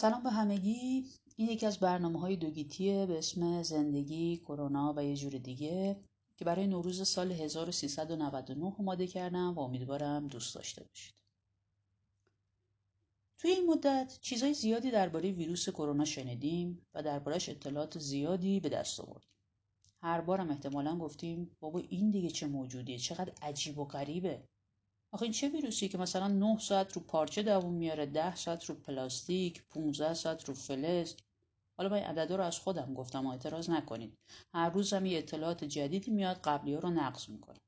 سلام به همگی این یکی از برنامه های دوگیتیه به اسم زندگی، کرونا و یه جور دیگه که برای نوروز سال 1399 آماده کردم و امیدوارم دوست داشته باشید. توی این مدت چیزای زیادی درباره ویروس کرونا شنیدیم و دربارهش اطلاعات زیادی به دست آوردیم. هر بارم احتمالا گفتیم بابا این دیگه چه موجودیه چقدر عجیب و غریبه آخه این چه ویروسی که مثلا 9 ساعت رو پارچه دووم میاره 10 ساعت رو پلاستیک 15 ساعت رو فلز حالا من عددا رو از خودم گفتم و اعتراض نکنید. هر روز هم یه اطلاعات جدیدی میاد قبلی ها رو نقض می‌کنه.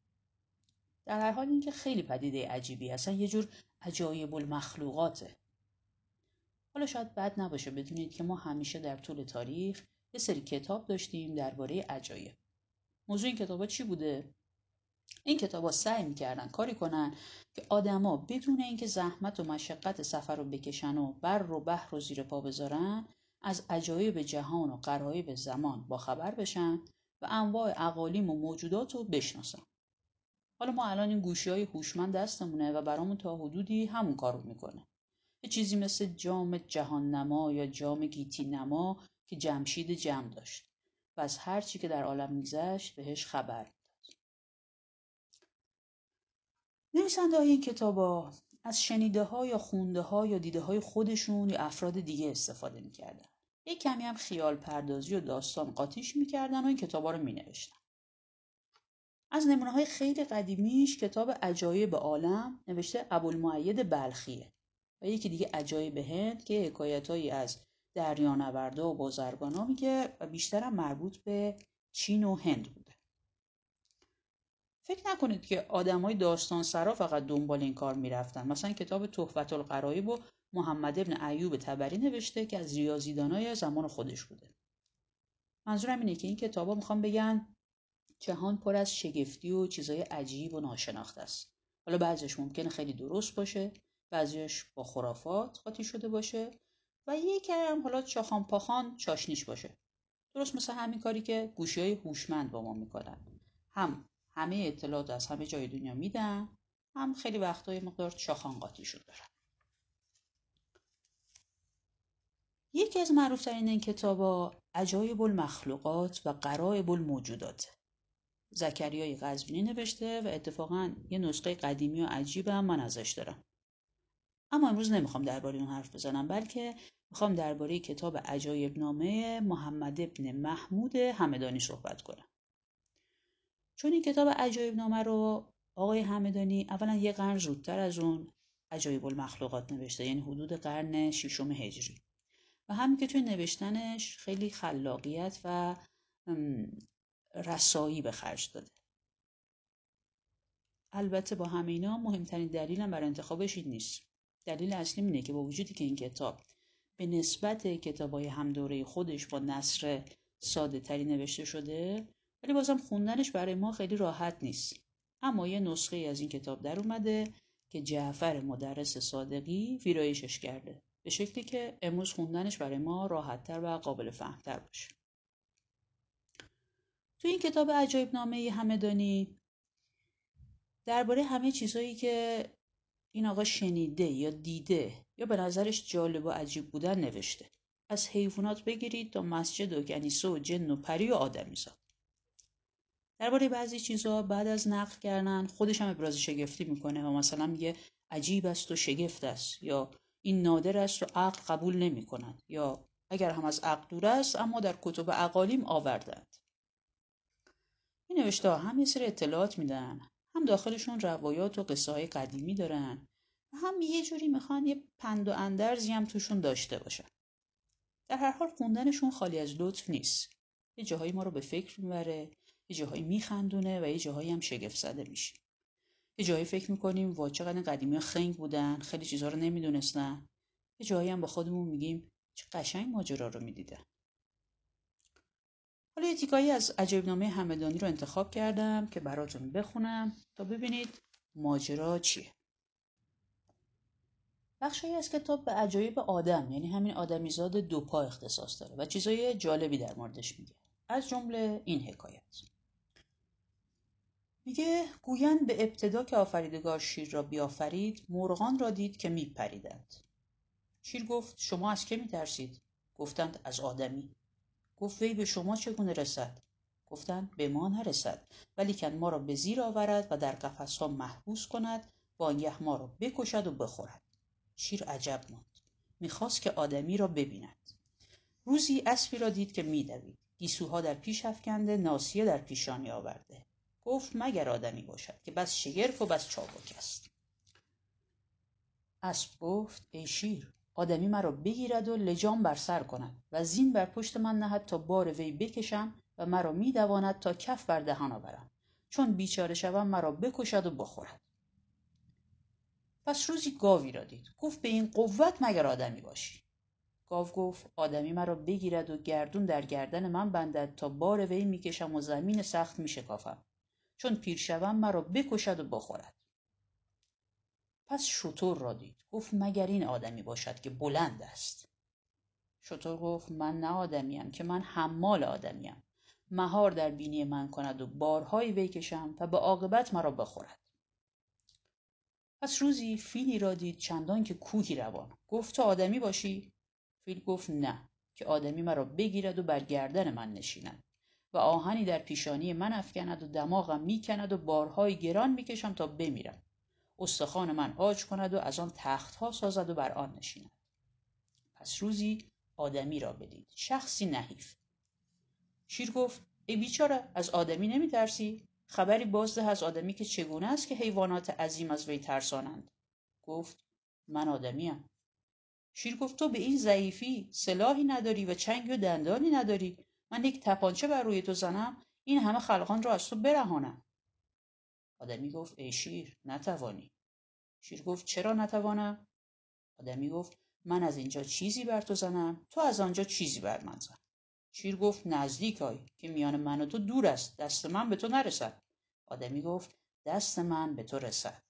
در هر حال اینکه خیلی پدیده عجیبی اصلا یه جور عجایب المخلوقاته. حالا شاید بد نباشه بدونید که ما همیشه در طول تاریخ یه سری کتاب داشتیم درباره عجایب. موضوع این کتابا چی بوده؟ این کتابا سعی می‌کردن کاری کنن که آدما بدون اینکه زحمت و مشقت سفر رو بکشن و بر رو بحر رو زیر پا بذارن از عجایب جهان و قرایب زمان با خبر بشن و انواع اقالیم و موجودات رو بشناسن. حالا ما الان این گوشی های هوشمند دستمونه و برامون تا حدودی همون کار رو می‌کنه. یه چیزی مثل جام جهان نما یا جام گیتی نما که جمشید جمع داشت و از هر چی که در عالم میگذشت بهش خبر. نویسنده های این کتابا از شنیده ها یا خونده ها یا دیده های خودشون یا افراد دیگه استفاده می‌کردن. یک کمی هم خیال پردازی و داستان قاطیش می‌کردن و این کتابا رو مینوشتن. از نمونه های خیلی قدیمیش کتاب عجایب عالم نوشته ابوالمعید بلخیه و یکی دیگه عجایب هند که حکایتهایی از دریانوردا و بازرگانا میگه و بیشترم مربوط به چین و هند بود. فکر نکنید که آدمای داستان سرا فقط دنبال این کار می‌رفتن. مثلا کتاب تحفت القرائب و محمد ابن ایوب تبری نوشته که از ریاضیدانای زمان خودش بوده. منظورم اینه که این کتابا می‌خوام بگن جهان پر از شگفتی و چیزای عجیب و ناشناخته است. حالا بعضیش ممکنه خیلی درست باشه بعضیش با خرافات قاطی شده باشه و یکی هم حالا چاخان پاخان چاشنیش باشه. درست مثل همین کاری که گوشی های هوشمند با ما می‌کنن. هم همه اطلاعات از همه جای دنیا میدن. هم خیلی وقتای مقدار چاخان قاطی شد دارن یکی از معروفترین این کتابا عجایب المخلوقات و قرائب الموجودات. زکریای قزوینی نوشته و اتفاقا یه نسخه قدیمی و عجیب هم من ازش دارم. اما امروز نمی‌خوام درباره اون حرف بزنم بلکه می‌خوام درباره کتاب عجایب نامه محمد ابن محمود همدانی صحبت کنم. چون این کتاب عجایب نامه رو آقای همدانی اولا یه قرن زودتر از اون عجایب المخلوقات نوشته یعنی حدود قرن ششم هجری. و همین که توی نوشتنش خیلی خلاقیت و رسایی به خرج داده. البته با همه اینا مهمترین دلیلم برای انتخابش این نیست. دلیل اصلی اینه که با وجودی که این کتاب به نسبت کتابای همدوره خودش با نصر ساده تری نوشته شده ولی بازم خوندنش برای ما خیلی راحت نیست. اما یه نسخه از این کتاب در اومده که جعفر مدرس صادقی ویرایشش کرده. به شکلی که امروز خوندنش برای ما راحتتر و قابل فهمتر باشه. تو این کتاب عجایب نامه همدانی درباره همه چیزهایی که این آقا شنیده یا دیده یا به نظرش جالب و عجیب بودن نوشته. از حیوانات بگیرید تا مسجد و کنیسه و جن و پری و آدمیزاد درباره بعضی چیزها بعد از نقل کردن خودش هم ابراز شگفتی می‌کنه و مثلا میگه عجیب است و شگفت است یا این نادر است و عقل قبول نمی کند یا اگر هم از عقل دور است اما در کتب عقالیم آوردند. این نوشته هم یه سری اطلاعات میدن هم داخلشون روایات و قصه های قدیمی دارن و هم یه جوری می‌خوان یه پند و اندرزی هم توشون داشته باشن. در هر حال خوندنشون خالی از لطف نیست. یه جاهایی ما رو به فکر می‌بره یه جاهایی میخندونه و یه جاهایی هم شگفت زده میشه. یه جایی فکر می‌کنیم وا چقدر قدیمی ها خنگ بودن خیلی چیزها رو نمی‌دونستن. یه جایی هم با خودمون میگیم چه قشنگ ماجرا رو می‌دیدن. حالا یه تیکایی از عجیب نامه همدانی رو انتخاب کردم که براتون بخونم تا ببینید ماجرا چیه. بخشی از کتاب به عجایب آدم یعنی همین آدمیزاد دو پا اختصاص داره و چیزای جالبی در موردش میگه. از جمله این حکایت. میگه گویند به ابتدا که آفریدگار شیر را بیافرید مرغان را دید که میپریدند. شیر گفت شما از که میترسید؟ گفتند از آدمی. گفت وی به شما چگونه رسد؟ گفتند به ما نرسد ولیکن ما را به زیر آورد و در ها محبوس کند وانگه ما را بکشد و بخورد. شیر عجب ماند. می‌خواست که آدمی را ببیند. روزی اسبی را دید که میدوید. گیسوها در پیش افکنده ناسیه در پیشانی آورده. گفت مگر آدمی باشد که بس شگرف و بس چابک است. اسب گفت ای شیر آدمی مرا بگیرد و لجام بر سر کند و زین بر پشت من نهد تا بار وی بکشم و مرا میدواند تا کف بر دهان آورم. چون بیچاره شوم مرا بکشد و بخورد. پس روزی گاوی را دید. گفت به این قوت مگر آدمی باشی؟ گاو گفت آدمی مرا بگیرد و گردون در گردن من بندد تا بار وی می‌کشم و زمین سخت میشکافم. چون پیر شوم مرا بکشد و بخورد. پس شطور را دید. گفت مگر این آدمی باشد که بلند است؟ شطور گفت من نه آدمیم که من حمال آدمیم مهار در بینی من کند و بارهای وی کشم و به عاقبت مرا بخورد. پس روزی فیلی را دید چندان که کوهی روان. گفت تو آدمی باشی؟ فیل گفت نه که آدمی مرا بگیرد و بر گردن من نشیند. و آهنی در پیشانی من افکند و دماغم می‌کند و بارهای گران می‌کشم تا بمیرم. استخوان من آج کند و از آن تختها سازد و بر آن نشیند. پس روزی آدمی را بدید. شخصی نحیف. شیر گفت ای بیچاره از آدمی نمیترسی؟ خبری بازده از آدمی که چگونه است که حیوانات عظیم از وی ترسانند؟ گفت من آدمیم. شیر گفت تو به این ضعیفی سلاحی نداری و چنگ و دندانی نداری. من یک تپانچه بر روی تو زنم این همه خلقان را از تو برهانم. آدمی گفت ای شیر نتوانی. شیر گفت چرا نتوانم؟ آدمی گفت من از اینجا چیزی بر تو زنم تو از آنجا چیزی بر من زن. شیر گفت نزدیک آی که میان من و تو دور است دست من به تو نرسد. آدمی گفت دست من به تو رسد.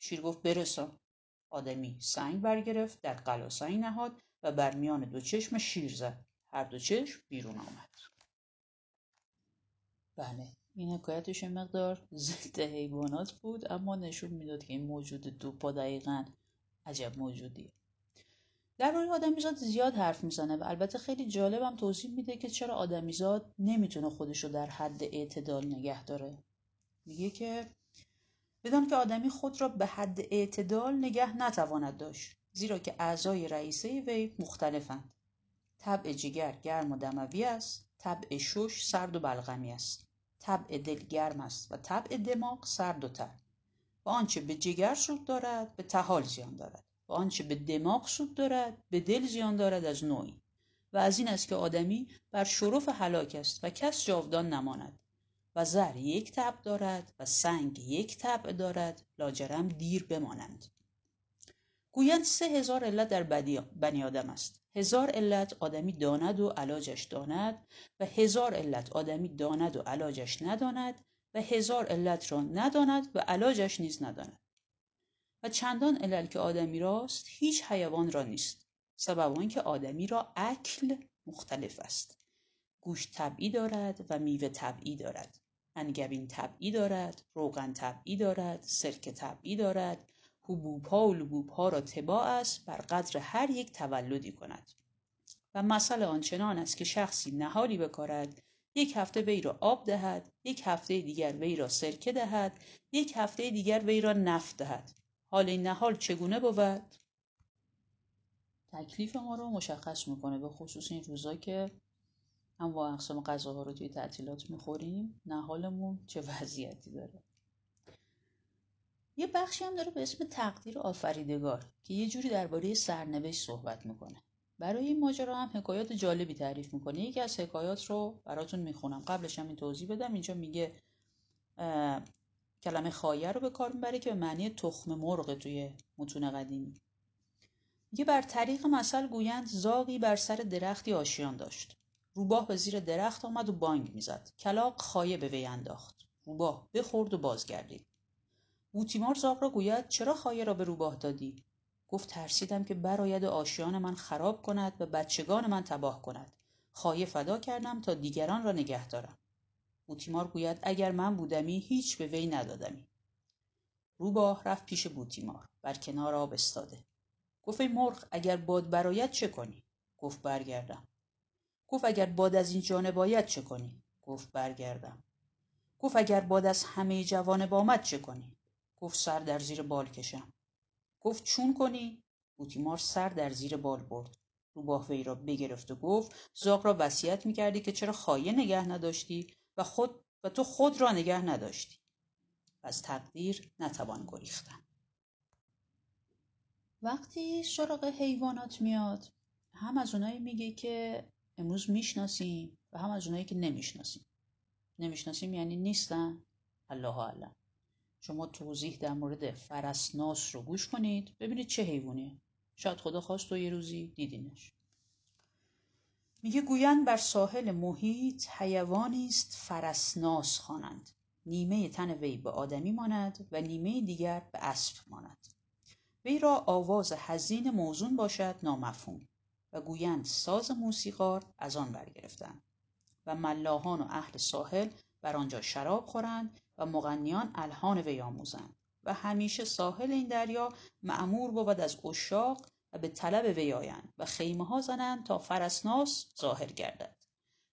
شیر گفت برسان. آدمی سنگ برگرفت در قلا سنگ نهاد و بر میان دو چشم شیر زد. هر دو چشم بیرون آمد. بله این حکایتش مقدار ضد حیوانات بود اما نشون می‌داد که این موجود دو پا دقیقا عجب موجودیه. درباره آدمیزاد زیاد حرف می‌زنه و البته خیلی جالبم توضیح میده که چرا آدمیزاد نمی‌تونه خودش رو در حد اعتدال نگه داره. میگه که بدان که آدمی خود را به حد اعتدال نگه نتواند داشت زیرا که اعضای رئیسه وی مختلفند. طبع جگر گرم و دموی است طبع شش سرد و بلغمی است. طبع دل گرم است و طبع دماغ سرد و تر. و آنچه به جگر سود دارد به تحال زیان دارد. و آنچه به دماغ سود دارد به دل زیان دارد از نوعی. و از این است که آدمی بر شرف هلاک است و کس جاودان نماند. و زر یک طبع دارد و سنگ یک طبع دارد لاجرم دیر بمانند. گویند سه هزار علت در بنی آدم است. هزار علت آدمی داند و علاجش داند و هزار علت آدمی داند و علاجش نداند و هزار علت را نداند و علاجش نیز نداند. و چندان علل که آدمی راست هیچ حیوان را نیست. سبب آنکه آدمی را اکل مختلف است. گوشت طبعی دارد و میوه طبعی دارد. انگبین طبعی دارد روغن طبعی دارد سرکه طبعی دارد حبوبها و لبوبها را است بر قدر هر یک تولدی کند. و مسئله آنچنان است که شخصی نهالی بکارد یک هفته وی را آب دهد یک هفته دیگر وی را سرکه دهد یک هفته دیگر وی را نفت دهد. حال این نهال چگونه بود؟ تکلیف ما رو مشخص می‌کنه به خصوص این روزا که هم با اقسام غذاها رو توی تعطیلات می‌خوریم. نهالمون چه وضعیتی داره؟ یه بخشی هم داره به اسم تقدیر آفریدگار که یه جوری درباره سرنوشت صحبت می‌کنه. برای این ماجرا هم حکایات جالبی تعریف می‌کنه. یکی از حکایات رو براتون می‌خونم. قبلش هم این توضیح بدم. اینجا میگه کلمه خایه رو به کار می‌بره که به معنی تخم مرغ توی متون قدیمی. میگه بر طریق مثل گویند زاغی بر سر درختی آشیان داشت. روباه به زیر درخت آمد و بانگ می‌زد. کلاق خایه به وی انداخت. روباه بخورد و بازگردید. بوتیمار زاغ را گوید چرا خایه را به روباه دادی؟ گفت ترسیدم که براید آشیان من خراب کند و بچگان من تباه کند. خایه فدا کردم تا دیگران را نگه دارم. بوتیمار گوید اگر من بودمی هیچ به وی ندادمی. روباه رفت پیش بوتیمار بر کنار آب استاده. گفت ای مرغ اگر باد برایت چه کنی؟ گفت برگردم. گفت اگر باد از این جانب آید چه کنی؟ گفت برگردم. گفت اگر باد از همه جوانب آمد چه کنی؟ گفت سر در زیر بال کشم. گفت چون کنی؟ بوتیمار سر در زیر بال برد. روباه وی را بگرفت و گفت زاغ را وصیت می‌کردی که چرا خایه نگه نداشتی و خود و تو خود را نگه نداشتی. از تقدیر نتوان گریختن. وقتی سراغ حیوانات میاد هم از اونایی میگه که امروز می‌شناسیم و هم از اونایی که نمی‌شناسیم. نمی‌شناسیم یعنی نیستن؟ الله اعلم. شما توضیح در مورد فرسناس رو گوش کنید. ببینید چه حیوانیه. شاید خدا خواست و یه روزی دیدینش. میگه گویند بر ساحل محیط حیوانی است فرسناس خوانند. نیمه تن وی به آدمی ماند و نیمه دیگر به اسب ماند. وی را آواز حزین موزون باشد نامفهوم و گویند ساز موسیقار از آن برگرفتند و ملاحان و اهل ساحل بر آنجا شراب خورند و مغنیان الحان وی آموزند و همیشه ساحل این دریا معمور بود از اشاق و به طلب وی آیند و خیمه ها زنند تا فرسناس ظاهر گردد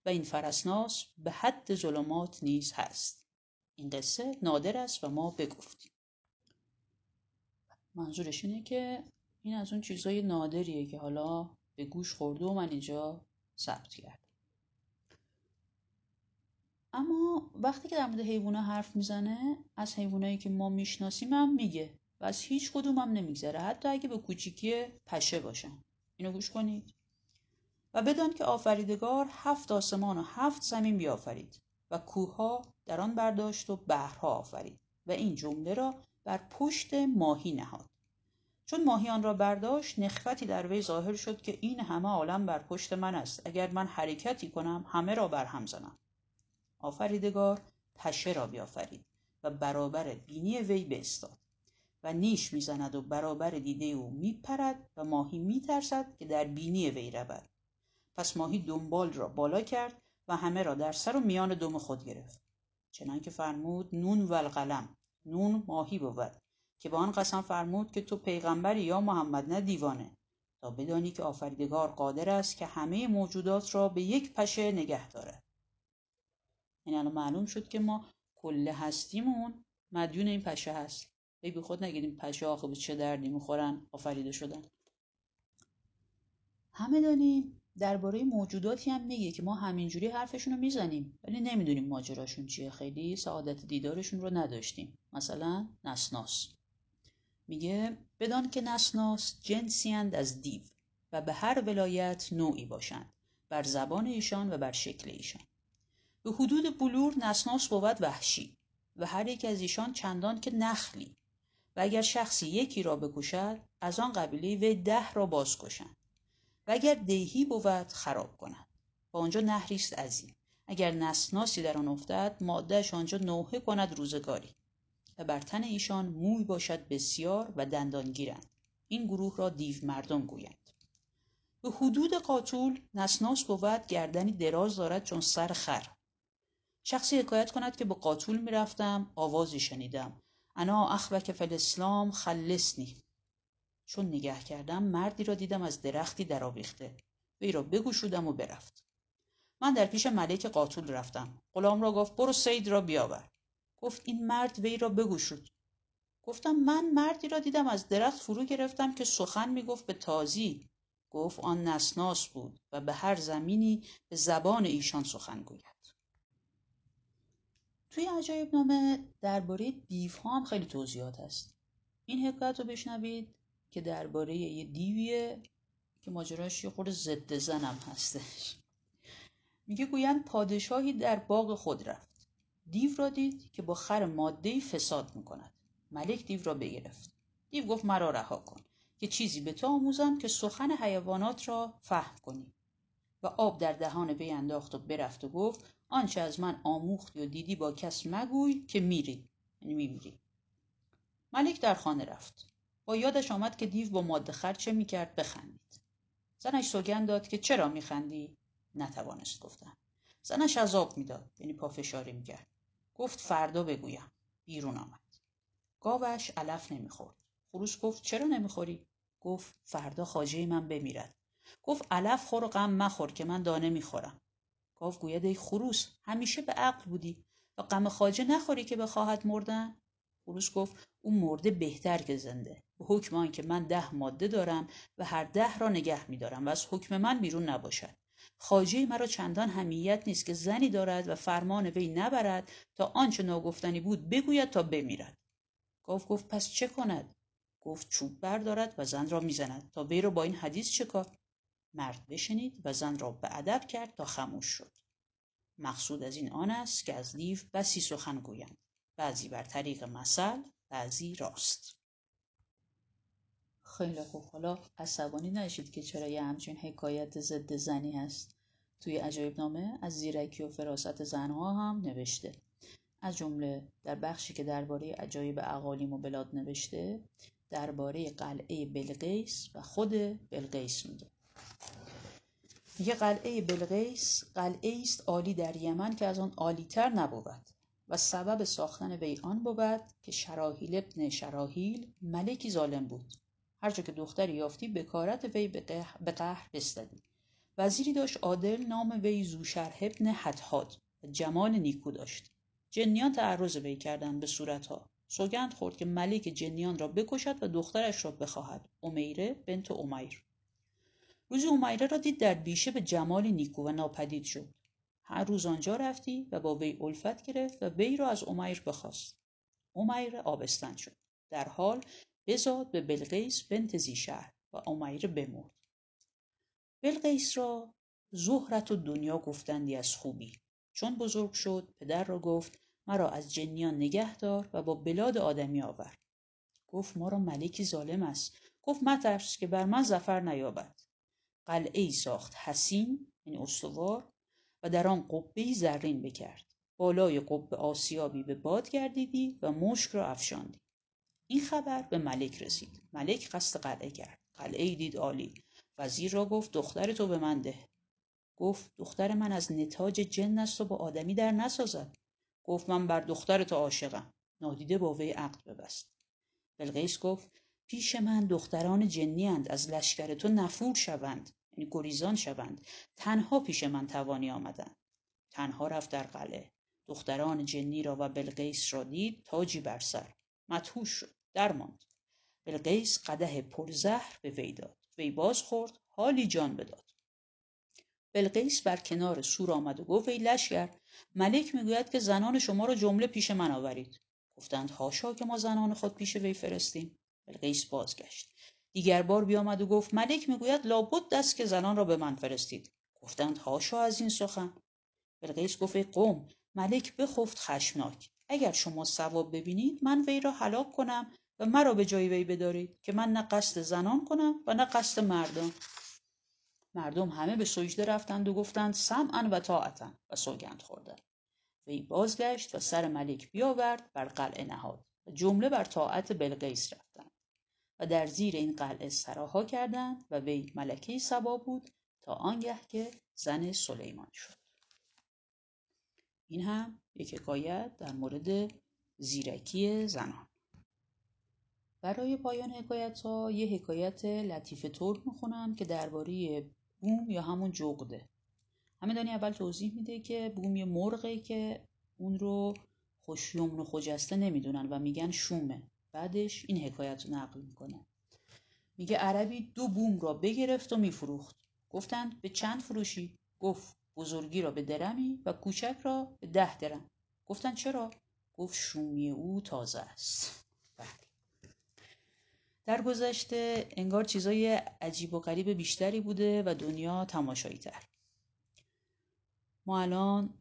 و این فرسناس به حد ظلمات نیز هست. این قصه نادر است و ما بگفتیم. منظورش اینه که این از اون چیزای نادریه که حالا به گوش خورده و من اینجا ثبت کردم. اما وقتی که در مورد حیوونا حرف می‌زنه از حیوانایی که ما می‌شناسیم هم میگه و از هیچ کدوم هم نمیگذره حتی اگه به کوچیکی پشه باشن. اینو گوش کنید. و بدان که آفریدگار هفت آسمان و هفت زمین بیافرید و کوهها در آن برداشت و بحرها آفرید و این جمله را بر پشت ماهی نهاد. چون ماهی آن را برداشت نخفتی در وی ظاهر شد که این همه عالم بر پشت من است. اگر من حرکتی کنم همه را بر هم زنم. آفریدگار پشه را بیافرید و برابر بینی وی بستاد و نیش می‌زند و برابر دیده او میپرد و ماهی میترسد که در بینی وی رود. پس ماهی دنبال را بالا کرد و همه را در سر و میان دم خود گرفت. چنانکه فرمود نون و القلم نون ماهی بود که با آن قسم فرمود که تو پیغمبری یا محمد نه دیوانه تا بدانی که آفریدگار قادر است که همه موجودات را به یک پشه نگه دارد. این الان معلوم شد که ما کل هستیمون مدیون این پشه هست. ای به خود نگیدیم پشه آخه به چه دردی می‌خورن آفریده شدن. همه دانیم درباره موجوداتی هم میگه که ما همینجوری حرفشون رو می‌زنیم ولی نمی‌دونیم ماجراشون چیه. خیلی سعادت دیدارشون رو نداشتیم. مثلا نسناس. میگه بدان که نسناس جنسی از دیو و به هر ولایت نوعی باشند بر زبان ایشان و بر شکل ایشان. به حدود بلور نسناس بود وحشی و هر یک از ایشان چندان که نخلی و اگر شخصی یکی را بکشد از آن قبیله وی ده را باز کشند و اگر دیهی بود خراب کنند. و آنجا نهری است عظیم. اگر نسناسی در آن افتد مادهش آنجا نوحه کند روزگاری و بر تن ایشان موی باشد بسیار و دندان گیرند این گروه را دیو مردم گویند. به حدود قاتول نسناس بود گردنی دراز دارد چون سر خر. شخصی حکایت کند که به قاتول می‌رفتم آوازی شنیدم. انا اخوک فل اسلام خلصنی. چون نگه کردم مردی را دیدم از درختی درآویخته. وی را بگشودم و برفت. من در پیش ملک قاتول رفتم. غلام را گفت برو سید را بیاور. گفت این مرد وی را بگشود. گفتم من مردی را دیدم از درخت فرو گرفتم که سخن می‌گفت به تازی. گفت آن نسناس بود و به هر زمینی به زبان ایشان سخن گوید. توی عجایب نامه درباره دیوها هم خیلی توضیحات هست. این حکایت رو بشنوید که درباره یه دیویه که ماجراش یه خورده ضد زنم هستش. میگه گویند پادشاهی در باغ خود رفت. دیو را دید که با خر ماده فساد می‌کند. ملک دیو را بگرفت. دیو گفت مرا رها کن که چیزی به تو آموزم که سخن حیوانات را فهم کنی. و آب در دهان وی انداخت و برفت و گفت آنچه از من آموختی و دیدی با کس مگوی که میری. یعنی میمیری. ملک در خانه رفت. با یادش آمد که دیو با ماده خر چه می‌کرد بخندید. زنش سوگند داد که چرا میخندی؟ نتوانست گفتن. زنش عذاب می‌داد یعنی پافشاری می‌کرد. گفت فردا بگویم. بیرون آمد. گاوش علف نمی‌خورد. خروس گفت چرا نمی‌خوری؟ گفت فردا خاجه من بمیرد. گفت علف خور و غم مخور که من دانه می‌خورم. گاو گوید ای خروس همیشه به عقل بودی و غم خاجه نخوری که بخواهد مردن. خروس گفت او مرده بهتر که زنده. به حکم آن که من ده ماده دارم و هر ده را نگه میدارم و از حکم من بیرون نباشد. خاجه مرا چندان همیت نیست که زنی دارد و فرمان وی نبرد تا آنچه ناگفتنی بود بگوید تا بمیرد. گاو گفت پس چه کند؟ گفت چوب بردارد و زن را می‌زند. تا وی را با این حدیث چه کار مرد بشنید و زن را به ادب کرد تا خموش شد. مقصود از این آن است که از دیو بسی سخن گویند. بعضی بر طریق مثل بعضی راست. خیلی خوب. حالا عصبانی نشید که چرا یه همچین حکایت ضد زنی هست. توی عجایب نامه از زیرکی و فراست زنها هم نوشته. از جمله در بخشی که درباره عجایب اقالیم و بلاد نوشته درباره قلعه بلقیس و خود بلقیس میگه. میگه قلعه بلقیس قلعه است عالی در یمن که از آن عالیتر نبود و سبب ساختن وی آن بود که شراحیل ابن شراحیل ملکی ظالم بود. هرچه که دختری یافتی بکارت وی به قهر بستدی. وزیری داشت عادل نام وی زوشرح ابن حدهاد و جمال نیکو داشت. جنیان تعرض وی کردند به صورتها. سوگند خورد که ملک جنیان را بکشد و دخترش را بخواهد. امیره بنت امیر روزی امیره را دید در بیشه به جمال نیکو و ناپدید شد. هر روز آنجا رفتی و با وی الفت گرفت و وی را از امیر بخواست. امیر آبستن شد. در حال بزاد به بلقیس بنت زیشهر و امیره بمرد. بلقیس را زهرت و دنیا گفتندی از خوبی. چون بزرگ شد پدر را گفت مرا از جنیان نگه دار و با بلاد آدمی آور. گفت ما را ملکی ظالم است. گفت مترس که بر من زفر نیابد. قلعه ساخت حسین یعنی استوار و در آن قبه زرین بکرد. بالای قبه آسیابی به باد گردیدی و مشک را افشاندی. این خبر به ملک رسید. ملک قصد قلعه کرد. قلعه دید عالی. وزیر را گفت دختر تو به من ده. گفت دختر من از نتاج جن است و با آدمی در نسازد. گفت من بر دختر تو عاشقم. نادیده با وی عقد ببست. بلقیس گفت پیش من دختران جنی اند. از لشکر تو نفور شوند. گریزان شوند. تنها پیش من توانی آمدند تنها رفت در قلعه. دختران جنی را و بلقیس را دید تاجی بر سر. مدهوش شد. درماند بلقیس قده پرزهر به وی داد. وی باز خورد حالی جان بداد. بلقیس بر کنار سور آمد و گفت ای لشکر ملک می‌گوید که زنان شما را جمله پیش من آورید. گفتند هاشا که ما زنان خود پیش وی فرستیم. بلقیس بازگشت. دیگر بار بیامد و گفت ملک می‌گوید لابد دست که زنان را به من فرستید. گفتند هاشا از این سخن. بلقیس گفت ای قوم ملک بخفت خشمناک. اگر شما ثواب ببینید من وی را هلاک کنم و مرا به جای وی بدارید که من نه قصد زنان کنم و نه قصد مردان مردم همه به سجده رفتند و گفتند سمعا و طاعتا. و سوگند خوردند وی بازگشت و سر ملک بیاورد بر قلعه نهاد و جمله بر طاعت بلقیس رفتند و در زیر این قلعه سراها کردند و وی ملکه سبا بود تا آنگه که زن سلیمان شد. این هم یک حکایت در مورد زیرکی زنان. برای پایان حکایت ها یه حکایت لطیف طور می‌خونم که درباره بوم یا همون جغده. همه اول توضیح میده که بوم یه مرغه که اون رو خوشیومن و خجسته نمی‌دونن و میگن شومه. بعدش این حکایت رو نقل می‌کنه. میگه عربی دو بوم را بگرفت و میفروخت. گفتند به چند فروشی؟ گفت بزرگی را به درمی و کوچک را به ده درم. گفتند چرا؟ گفت شومی او تازه است. بله. در گذشته انگار چیزای عجیب و غریب بیشتری بوده و دنیا تماشایی تر ما الان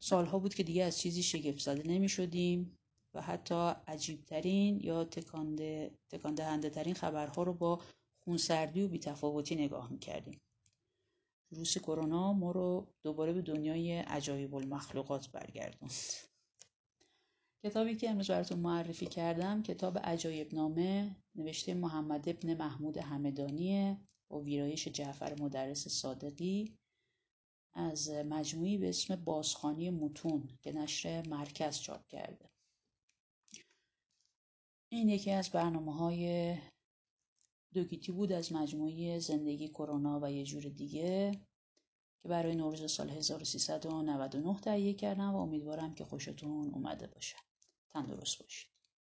سالها بود که دیگه از چیزی شگفت زده نمی شدیم و حتی عجیبترین یا تکانده تکانده ترین خبرها رو با خونسردی و بیتفاوتی نگاه می کردیم. ویروس کرونا ما رو دوباره به دنیای عجایب المخلوقات برگردوند. کتابی که امروز براتون معرفی کردم کتاب عجایب نامه نوشته محمد ابن محمود همدانیه با ویرایش جعفر مدرس صادقی از مجموعی به اسم بازخانی متون که نشر مرکز چاپ کرده این یکی از برنامه های دوگیتی بود از مجموعه زندگی کرونا و یه جور دیگه که برای نوروز سال 1399 تهیه کردم و امیدوارم که خوشتون اومده باشه. تندرست باشید.